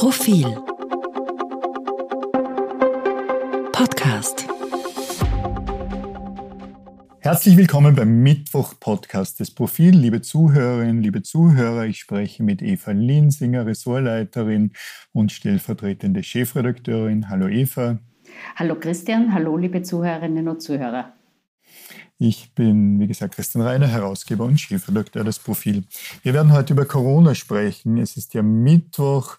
Profil Podcast Herzlich willkommen beim Mittwoch-Podcast des Profil. Liebe Zuhörerinnen, liebe Zuhörer, ich spreche mit Eva Linsinger, Ressortleiterin und stellvertretende Chefredakteurin. Hallo Eva. Hallo Christian, hallo liebe Zuhörerinnen und Zuhörer. Ich bin, wie gesagt, Christian Reiner, Herausgeber und Chefredakteur des Profil. Wir werden heute über Corona sprechen. Es ist ja Mittwoch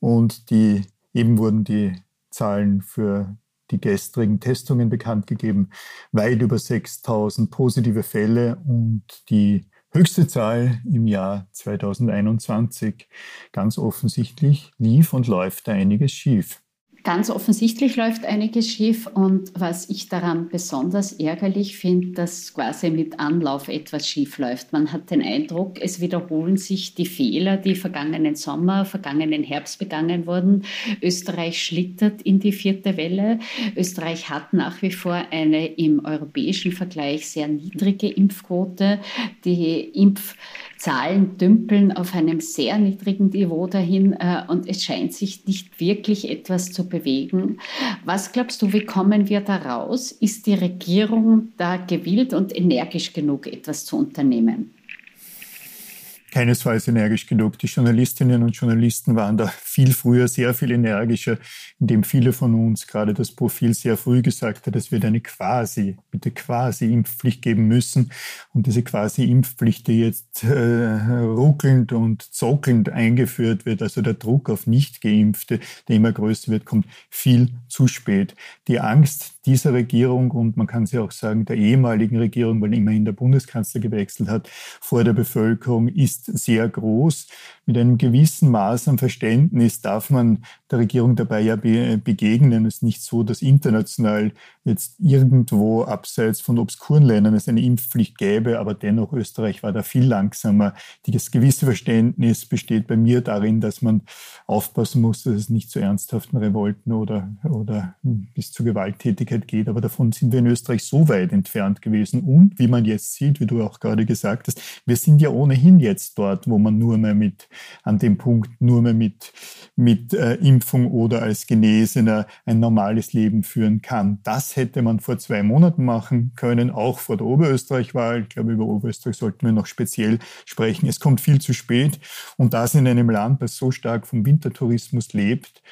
und die, eben wurden die Zahlen für die gestrigen Testungen bekannt gegeben. Weit über 6000 positive Fälle und die höchste Zahl im Jahr 2021. Ganz offensichtlich lief und läuft da einiges schief. Ganz offensichtlich läuft einiges schief und was ich daran besonders ärgerlich finde, dass quasi mit Anlauf etwas schief läuft. Man hat den Eindruck, es wiederholen sich die Fehler, die vergangenen Sommer, vergangenen Herbst begangen wurden. Österreich schlittert in die vierte Welle. Österreich hat nach wie vor eine im europäischen Vergleich sehr niedrige Impfquote. Die Impf Zahlen dümpeln auf einem sehr niedrigen Niveau dahin äh, und es scheint sich nicht wirklich etwas zu bewegen. Was glaubst du, wie kommen wir da raus? Ist die Regierung da gewillt und energisch genug, etwas zu unternehmen? Keinesfalls energisch genug. Die Journalistinnen und Journalisten waren da viel früher, sehr viel energischer, indem viele von uns gerade das Profil sehr früh gesagt hat, es wird eine quasi, bitte quasi Impfpflicht geben müssen. Und diese quasi Impfpflicht, die jetzt äh, ruckelnd und zockelnd eingeführt wird, also der Druck auf Nicht-Geimpfte, der immer größer wird, kommt viel zu spät. Die Angst dieser Regierung und man kann sie auch sagen der ehemaligen Regierung, weil immerhin der Bundeskanzler gewechselt hat, vor der Bevölkerung ist sehr groß. Mit einem gewissen Maß an Verständnis darf man der Regierung dabei ja begegnen. Es ist nicht so, dass international jetzt irgendwo abseits von obskuren Ländern es eine Impfpflicht gäbe, aber dennoch Österreich war da viel langsamer. Das gewisse Verständnis besteht bei mir darin, dass man aufpassen muss, dass es nicht zu ernsthaften Revolten oder, oder bis zu Gewalttätigkeit geht. Aber davon sind wir in Österreich so weit entfernt gewesen. Und wie man jetzt sieht, wie du auch gerade gesagt hast, wir sind ja ohnehin jetzt dort, wo man nur mehr mit, an dem Punkt, nur mehr mit, mit äh, Impfung oder als Genesener ein normales Leben führen kann. Das hätte man vor zwei Monaten machen können, auch vor der Oberösterreich-Wahl. Ich glaube, über Oberösterreich sollten wir noch speziell sprechen. Es kommt viel zu spät und das in einem Land, das so stark vom Wintertourismus lebt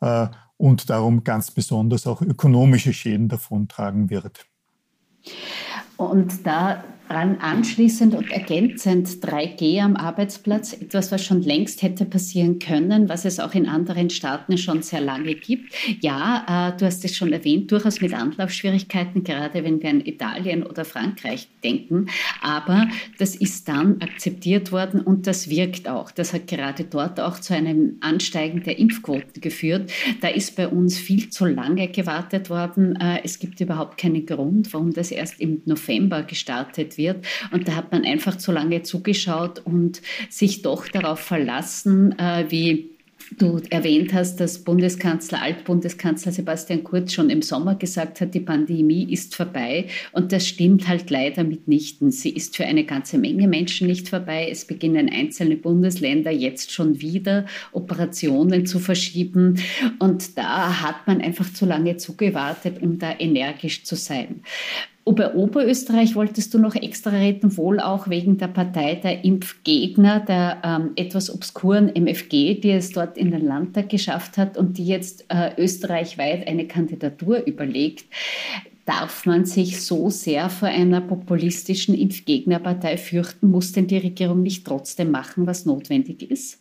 äh, und darum ganz besonders auch ökonomische Schäden davontragen wird. Und da anschließend und ergänzend 3G am Arbeitsplatz, etwas, was schon längst hätte passieren können, was es auch in anderen Staaten schon sehr lange gibt. Ja, äh, du hast es schon erwähnt, durchaus mit Anlaufschwierigkeiten, gerade wenn wir an Italien oder Frankreich denken. Aber das ist dann akzeptiert worden und das wirkt auch. Das hat gerade dort auch zu einem Ansteigen der Impfquoten geführt. Da ist bei uns viel zu lange gewartet worden. Äh, es gibt überhaupt keinen Grund, warum das erst im November gestartet wird. Und da hat man einfach zu lange zugeschaut und sich doch darauf verlassen, äh, wie du erwähnt hast, dass Bundeskanzler, Altbundeskanzler Sebastian Kurz schon im Sommer gesagt hat, die Pandemie ist vorbei. Und das stimmt halt leider mitnichten. Sie ist für eine ganze Menge Menschen nicht vorbei. Es beginnen einzelne Bundesländer jetzt schon wieder Operationen zu verschieben. Und da hat man einfach zu lange zugewartet, um da energisch zu sein. Bei Oberösterreich wolltest du noch extra reden, wohl auch wegen der Partei der Impfgegner, der ähm, etwas obskuren MFG, die es dort in den Landtag geschafft hat und die jetzt äh, österreichweit eine Kandidatur überlegt. Darf man sich so sehr vor einer populistischen Impfgegnerpartei fürchten? Muss denn die Regierung nicht trotzdem machen, was notwendig ist?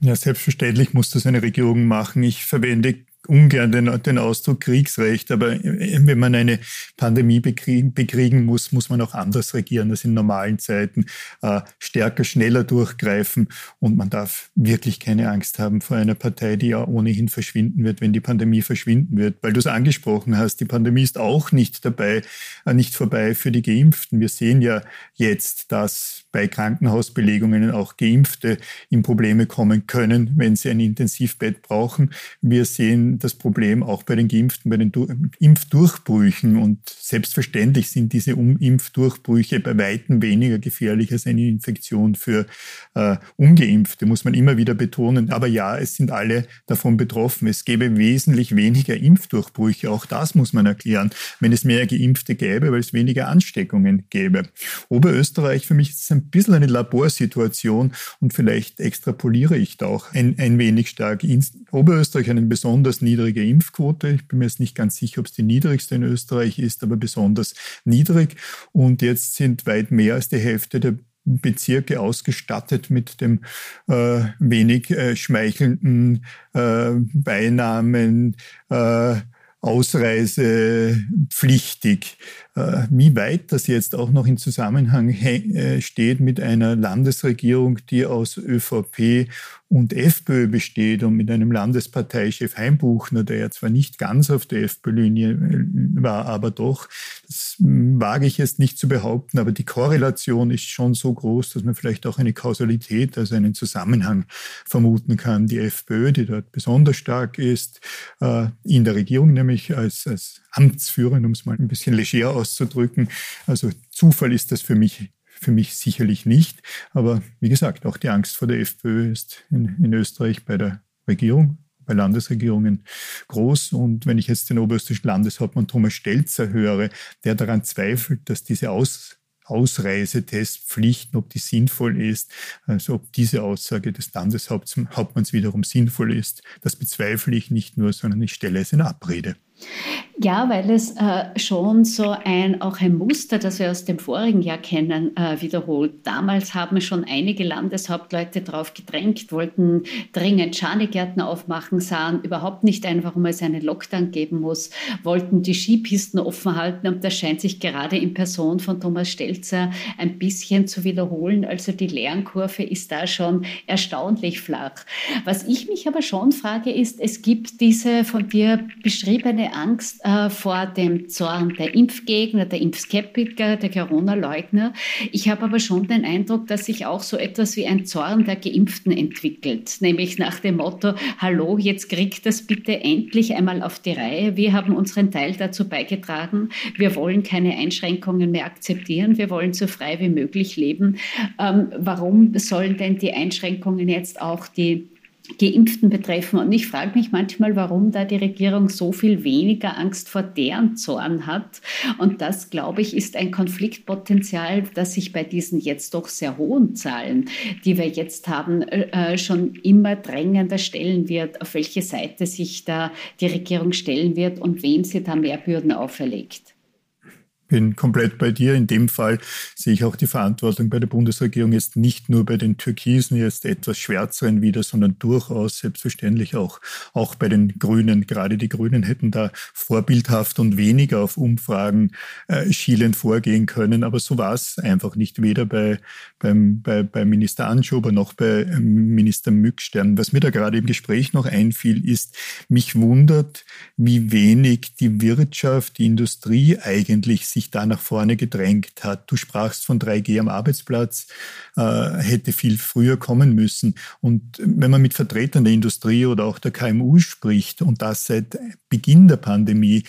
Ja, selbstverständlich muss das eine Regierung machen. Ich verwende ungern den, den Ausdruck Kriegsrecht, aber wenn man eine Pandemie bekriegen, bekriegen muss, muss man auch anders regieren als in normalen Zeiten, äh, stärker, schneller durchgreifen und man darf wirklich keine Angst haben vor einer Partei, die ja ohnehin verschwinden wird, wenn die Pandemie verschwinden wird. Weil du es angesprochen hast, die Pandemie ist auch nicht dabei, äh, nicht vorbei für die Geimpften. Wir sehen ja jetzt, dass bei Krankenhausbelegungen auch Geimpfte in Probleme kommen können, wenn sie ein Intensivbett brauchen. Wir sehen das Problem auch bei den Geimpften, bei den Impfdurchbrüchen. Und selbstverständlich sind diese Impfdurchbrüche bei weitem weniger gefährlich als eine Infektion für äh, Ungeimpfte, muss man immer wieder betonen. Aber ja, es sind alle davon betroffen. Es gäbe wesentlich weniger Impfdurchbrüche. Auch das muss man erklären, wenn es mehr Geimpfte gäbe, weil es weniger Ansteckungen gäbe. Oberösterreich für mich ist es ein bisschen eine Laborsituation und vielleicht extrapoliere ich da auch ein, ein wenig stark. In Oberösterreich eine besonders niedrige Impfquote. Ich bin mir jetzt nicht ganz sicher, ob es die niedrigste in Österreich ist, aber besonders niedrig. Und jetzt sind weit mehr als die Hälfte der Bezirke ausgestattet mit dem äh, wenig äh, schmeichelnden äh, Beinamen äh, ausreisepflichtig. Äh, wie weit das jetzt auch noch in Zusammenhang äh, steht mit einer Landesregierung, die aus ÖVP und FPÖ besteht und mit einem Landesparteichef Heimbuchner, der ja zwar nicht ganz auf der FPÖ-Linie äh, war, aber doch, das wage ich jetzt nicht zu behaupten, aber die Korrelation ist schon so groß, dass man vielleicht auch eine Kausalität, also einen Zusammenhang vermuten kann. Die FPÖ, die dort besonders stark ist, in der Regierung nämlich als, als Amtsführerin, um es mal ein bisschen leger auszudrücken. Also Zufall ist das für mich für mich sicherlich nicht. Aber wie gesagt, auch die Angst vor der FPÖ ist in, in Österreich bei der Regierung, bei Landesregierungen groß. Und wenn ich jetzt den oberösterreichischen Landeshauptmann Thomas Stelzer höre, der daran zweifelt, dass diese Aus Ausreisetestpflichten, ob die sinnvoll ist, also ob diese Aussage des Landeshauptmanns wiederum sinnvoll ist, das bezweifle ich nicht nur, sondern ich stelle es in Abrede. Ja, weil es äh, schon so ein, auch ein Muster, das wir aus dem vorigen Jahr kennen, äh, wiederholt. Damals haben schon einige Landeshauptleute darauf gedrängt, wollten dringend Schanigärten aufmachen, sahen überhaupt nicht ein, warum es einen Lockdown geben muss, wollten die Skipisten offen halten und das scheint sich gerade in Person von Thomas Stelzer ein bisschen zu wiederholen. Also die Lernkurve ist da schon erstaunlich flach. Was ich mich aber schon frage, ist, es gibt diese von dir beschriebene Angst äh, vor dem Zorn der Impfgegner, der Impfskeptiker, der Corona-Leugner. Ich habe aber schon den Eindruck, dass sich auch so etwas wie ein Zorn der Geimpften entwickelt, nämlich nach dem Motto, hallo, jetzt kriegt das bitte endlich einmal auf die Reihe. Wir haben unseren Teil dazu beigetragen. Wir wollen keine Einschränkungen mehr akzeptieren. Wir wollen so frei wie möglich leben. Ähm, warum sollen denn die Einschränkungen jetzt auch die Geimpften betreffen. Und ich frage mich manchmal, warum da die Regierung so viel weniger Angst vor deren Zorn hat. Und das, glaube ich, ist ein Konfliktpotenzial, das sich bei diesen jetzt doch sehr hohen Zahlen, die wir jetzt haben, äh, schon immer drängender stellen wird, auf welche Seite sich da die Regierung stellen wird und wem sie da mehr Bürden auferlegt bin komplett bei dir. In dem Fall sehe ich auch die Verantwortung bei der Bundesregierung jetzt nicht nur bei den Türkisen, jetzt etwas schwärzeren wieder, sondern durchaus selbstverständlich auch, auch bei den Grünen. Gerade die Grünen hätten da vorbildhaft und weniger auf Umfragen äh, schielend vorgehen können. Aber so war es einfach nicht, weder bei, beim, bei, bei Minister Anschober noch bei ähm, Minister Mückstern. Was mir da gerade im Gespräch noch einfiel, ist, mich wundert, wie wenig die Wirtschaft, die Industrie eigentlich sich da nach vorne gedrängt hat. Du sprachst von 3G am Arbeitsplatz, äh, hätte viel früher kommen müssen. Und wenn man mit Vertretern der Industrie oder auch der KMU spricht und das seit Beginn der Pandemie,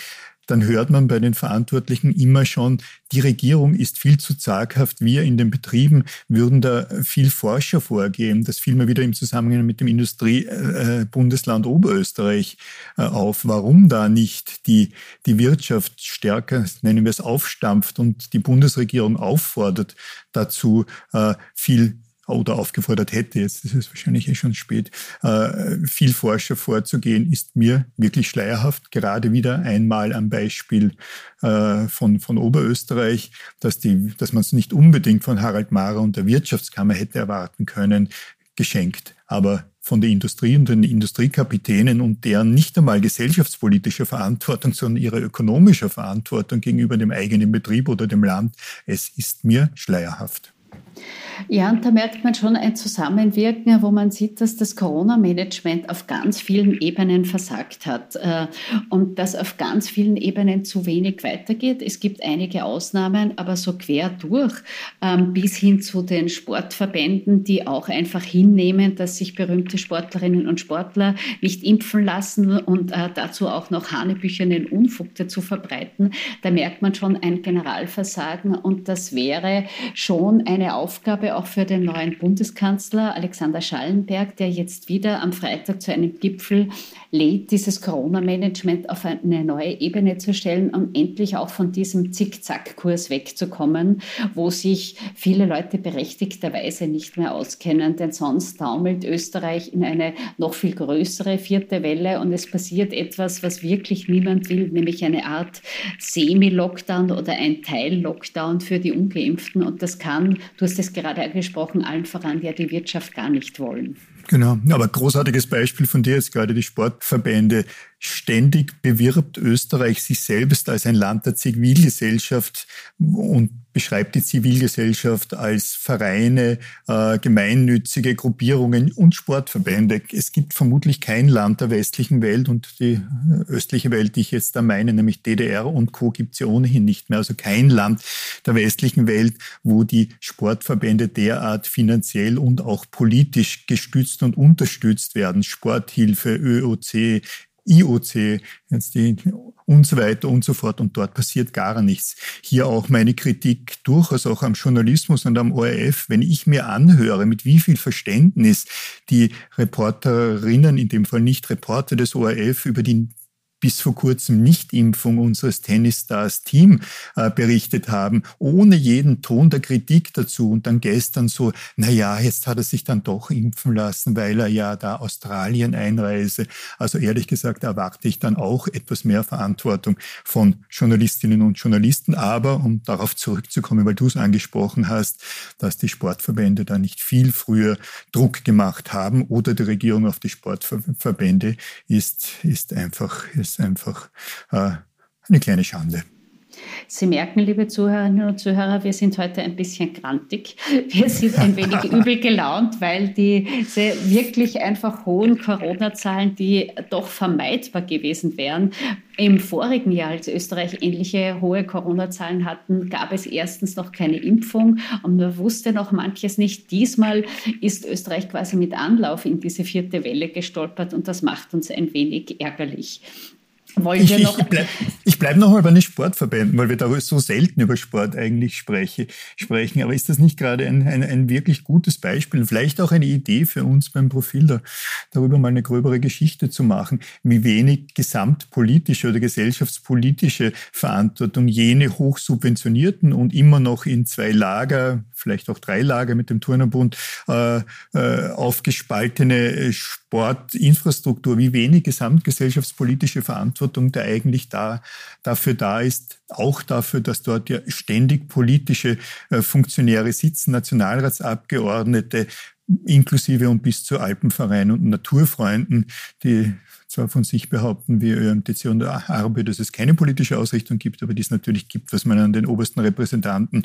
dann hört man bei den Verantwortlichen immer schon, die Regierung ist viel zu zaghaft. Wir in den Betrieben würden da viel forscher vorgehen. Das fiel mir wieder im Zusammenhang mit dem Industriebundesland äh, Oberösterreich äh, auf. Warum da nicht die, die Wirtschaft stärker, nennen wir es, aufstampft und die Bundesregierung auffordert dazu, äh, viel oder aufgefordert hätte, jetzt ist es wahrscheinlich eh schon spät, äh, viel forscher vorzugehen, ist mir wirklich schleierhaft. Gerade wieder einmal am Beispiel äh, von, von Oberösterreich, dass, dass man es nicht unbedingt von Harald Mara und der Wirtschaftskammer hätte erwarten können, geschenkt. Aber von der Industrie und den Industriekapitänen und deren nicht einmal gesellschaftspolitischer Verantwortung, sondern ihrer ökonomischer Verantwortung gegenüber dem eigenen Betrieb oder dem Land, es ist mir schleierhaft. Ja, und da merkt man schon ein Zusammenwirken, wo man sieht, dass das Corona-Management auf ganz vielen Ebenen versagt hat äh, und dass auf ganz vielen Ebenen zu wenig weitergeht. Es gibt einige Ausnahmen, aber so quer durch ähm, bis hin zu den Sportverbänden, die auch einfach hinnehmen, dass sich berühmte Sportlerinnen und Sportler nicht impfen lassen und äh, dazu auch noch hanebüchernen Unfug dazu verbreiten. Da merkt man schon ein Generalversagen und das wäre schon eine Aufgabe auch für den neuen Bundeskanzler Alexander Schallenberg, der jetzt wieder am Freitag zu einem Gipfel lädt, dieses Corona-Management auf eine neue Ebene zu stellen, um endlich auch von diesem Zickzack-Kurs wegzukommen, wo sich viele Leute berechtigterweise nicht mehr auskennen, denn sonst taumelt Österreich in eine noch viel größere vierte Welle und es passiert etwas, was wirklich niemand will, nämlich eine Art Semi-Lockdown oder ein Teil-Lockdown für die Ungeimpften. Und das kann, du hast es gerade angesprochen, allen voran ja die Wirtschaft gar nicht wollen. Genau, aber großartiges Beispiel von dir ist gerade die Sportverbände. Ständig bewirbt Österreich sich selbst als ein Land der Zivilgesellschaft und beschreibt die Zivilgesellschaft als Vereine, äh, gemeinnützige Gruppierungen und Sportverbände. Es gibt vermutlich kein Land der westlichen Welt und die östliche Welt, die ich jetzt da meine, nämlich DDR und Co. gibt es ja ohnehin nicht mehr. Also kein Land der westlichen Welt, wo die Sportverbände derart finanziell und auch politisch gestützt und unterstützt werden. Sporthilfe, ÖOC, IOC, jetzt die und so weiter und so fort. Und dort passiert gar nichts. Hier auch meine Kritik durchaus auch am Journalismus und am ORF. Wenn ich mir anhöre, mit wie viel Verständnis die Reporterinnen, in dem Fall nicht Reporter des ORF, über die bis vor kurzem Nichtimpfung unseres Tennisstars Team äh, berichtet haben, ohne jeden Ton der Kritik dazu und dann gestern so, na ja, jetzt hat er sich dann doch impfen lassen, weil er ja da Australien einreise. Also ehrlich gesagt erwarte ich dann auch etwas mehr Verantwortung von Journalistinnen und Journalisten, aber um darauf zurückzukommen, weil du es angesprochen hast, dass die Sportverbände da nicht viel früher Druck gemacht haben oder die Regierung auf die Sportverbände ist, ist einfach, ist einfach äh, eine kleine Schande. Sie merken, liebe Zuhörerinnen und Zuhörer, wir sind heute ein bisschen grantig. Wir sind ein wenig übel gelaunt, weil diese wirklich einfach hohen Corona-Zahlen, die doch vermeidbar gewesen wären, im vorigen Jahr, als Österreich ähnliche hohe Corona-Zahlen hatten, gab es erstens noch keine Impfung und man wusste noch manches nicht. Diesmal ist Österreich quasi mit Anlauf in diese vierte Welle gestolpert und das macht uns ein wenig ärgerlich. Wollen ich, noch? Ich, bleib, ich bleib noch mal bei den Sportverbänden, weil wir da so selten über Sport eigentlich spreche, sprechen. Aber ist das nicht gerade ein, ein, ein wirklich gutes Beispiel, vielleicht auch eine Idee für uns beim Profil, da, darüber mal eine gröbere Geschichte zu machen, wie wenig gesamtpolitische oder gesellschaftspolitische Verantwortung jene hochsubventionierten und immer noch in zwei Lager, vielleicht auch drei Lager mit dem Turnerbund, äh, äh, aufgespaltene Sportinfrastruktur, wie wenig gesamtgesellschaftspolitische Verantwortung da eigentlich da, dafür da ist, auch dafür, dass dort ja ständig politische äh, Funktionäre sitzen, Nationalratsabgeordnete, inklusive und bis zu Alpenvereinen und Naturfreunden, die zwar von sich behaupten, wie ÖMTC und ARBE, dass es keine politische Ausrichtung gibt, aber die es natürlich gibt, was man an den obersten Repräsentanten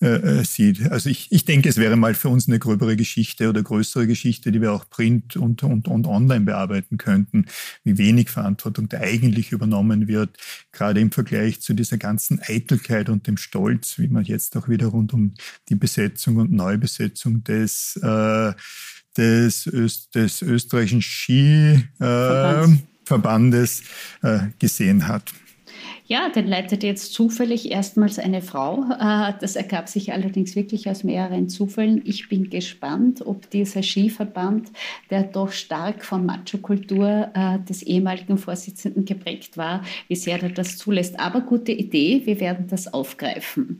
äh, äh, sieht. Also ich, ich denke, es wäre mal für uns eine gröbere Geschichte oder größere Geschichte, die wir auch print und, und, und online bearbeiten könnten, wie wenig Verantwortung da eigentlich übernommen wird, gerade im Vergleich zu dieser ganzen Eitelkeit und dem Stolz, wie man jetzt auch wieder rund um die Besetzung und Neubesetzung des äh, des, Öst, des österreichischen Skiverbandes äh, äh, gesehen hat. Ja, den leitet jetzt zufällig erstmals eine Frau. Äh, das ergab sich allerdings wirklich aus mehreren Zufällen. Ich bin gespannt, ob dieser Skiverband, der doch stark von Macho-Kultur äh, des ehemaligen Vorsitzenden geprägt war, wie sehr er das zulässt. Aber gute Idee, wir werden das aufgreifen.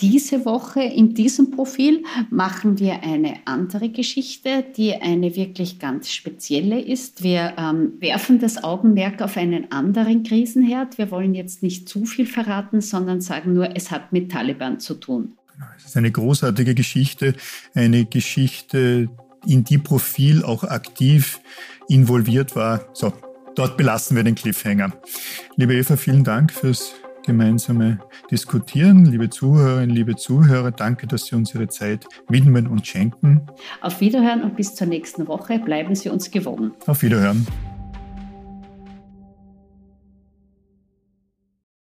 Diese Woche in diesem Profil machen wir eine andere Geschichte, die eine wirklich ganz spezielle ist. Wir ähm, werfen das Augenmerk auf einen anderen Krisenherd. Wir wollen jetzt nicht zu viel verraten, sondern sagen nur, es hat mit Taliban zu tun. Es ist eine großartige Geschichte, eine Geschichte, in die Profil auch aktiv involviert war. So, dort belassen wir den Cliffhanger. Liebe Eva, vielen Dank fürs gemeinsame Diskutieren. Liebe Zuhörerinnen, liebe Zuhörer, danke, dass Sie uns Ihre Zeit widmen und schenken. Auf Wiederhören und bis zur nächsten Woche bleiben Sie uns gewogen. Auf Wiederhören.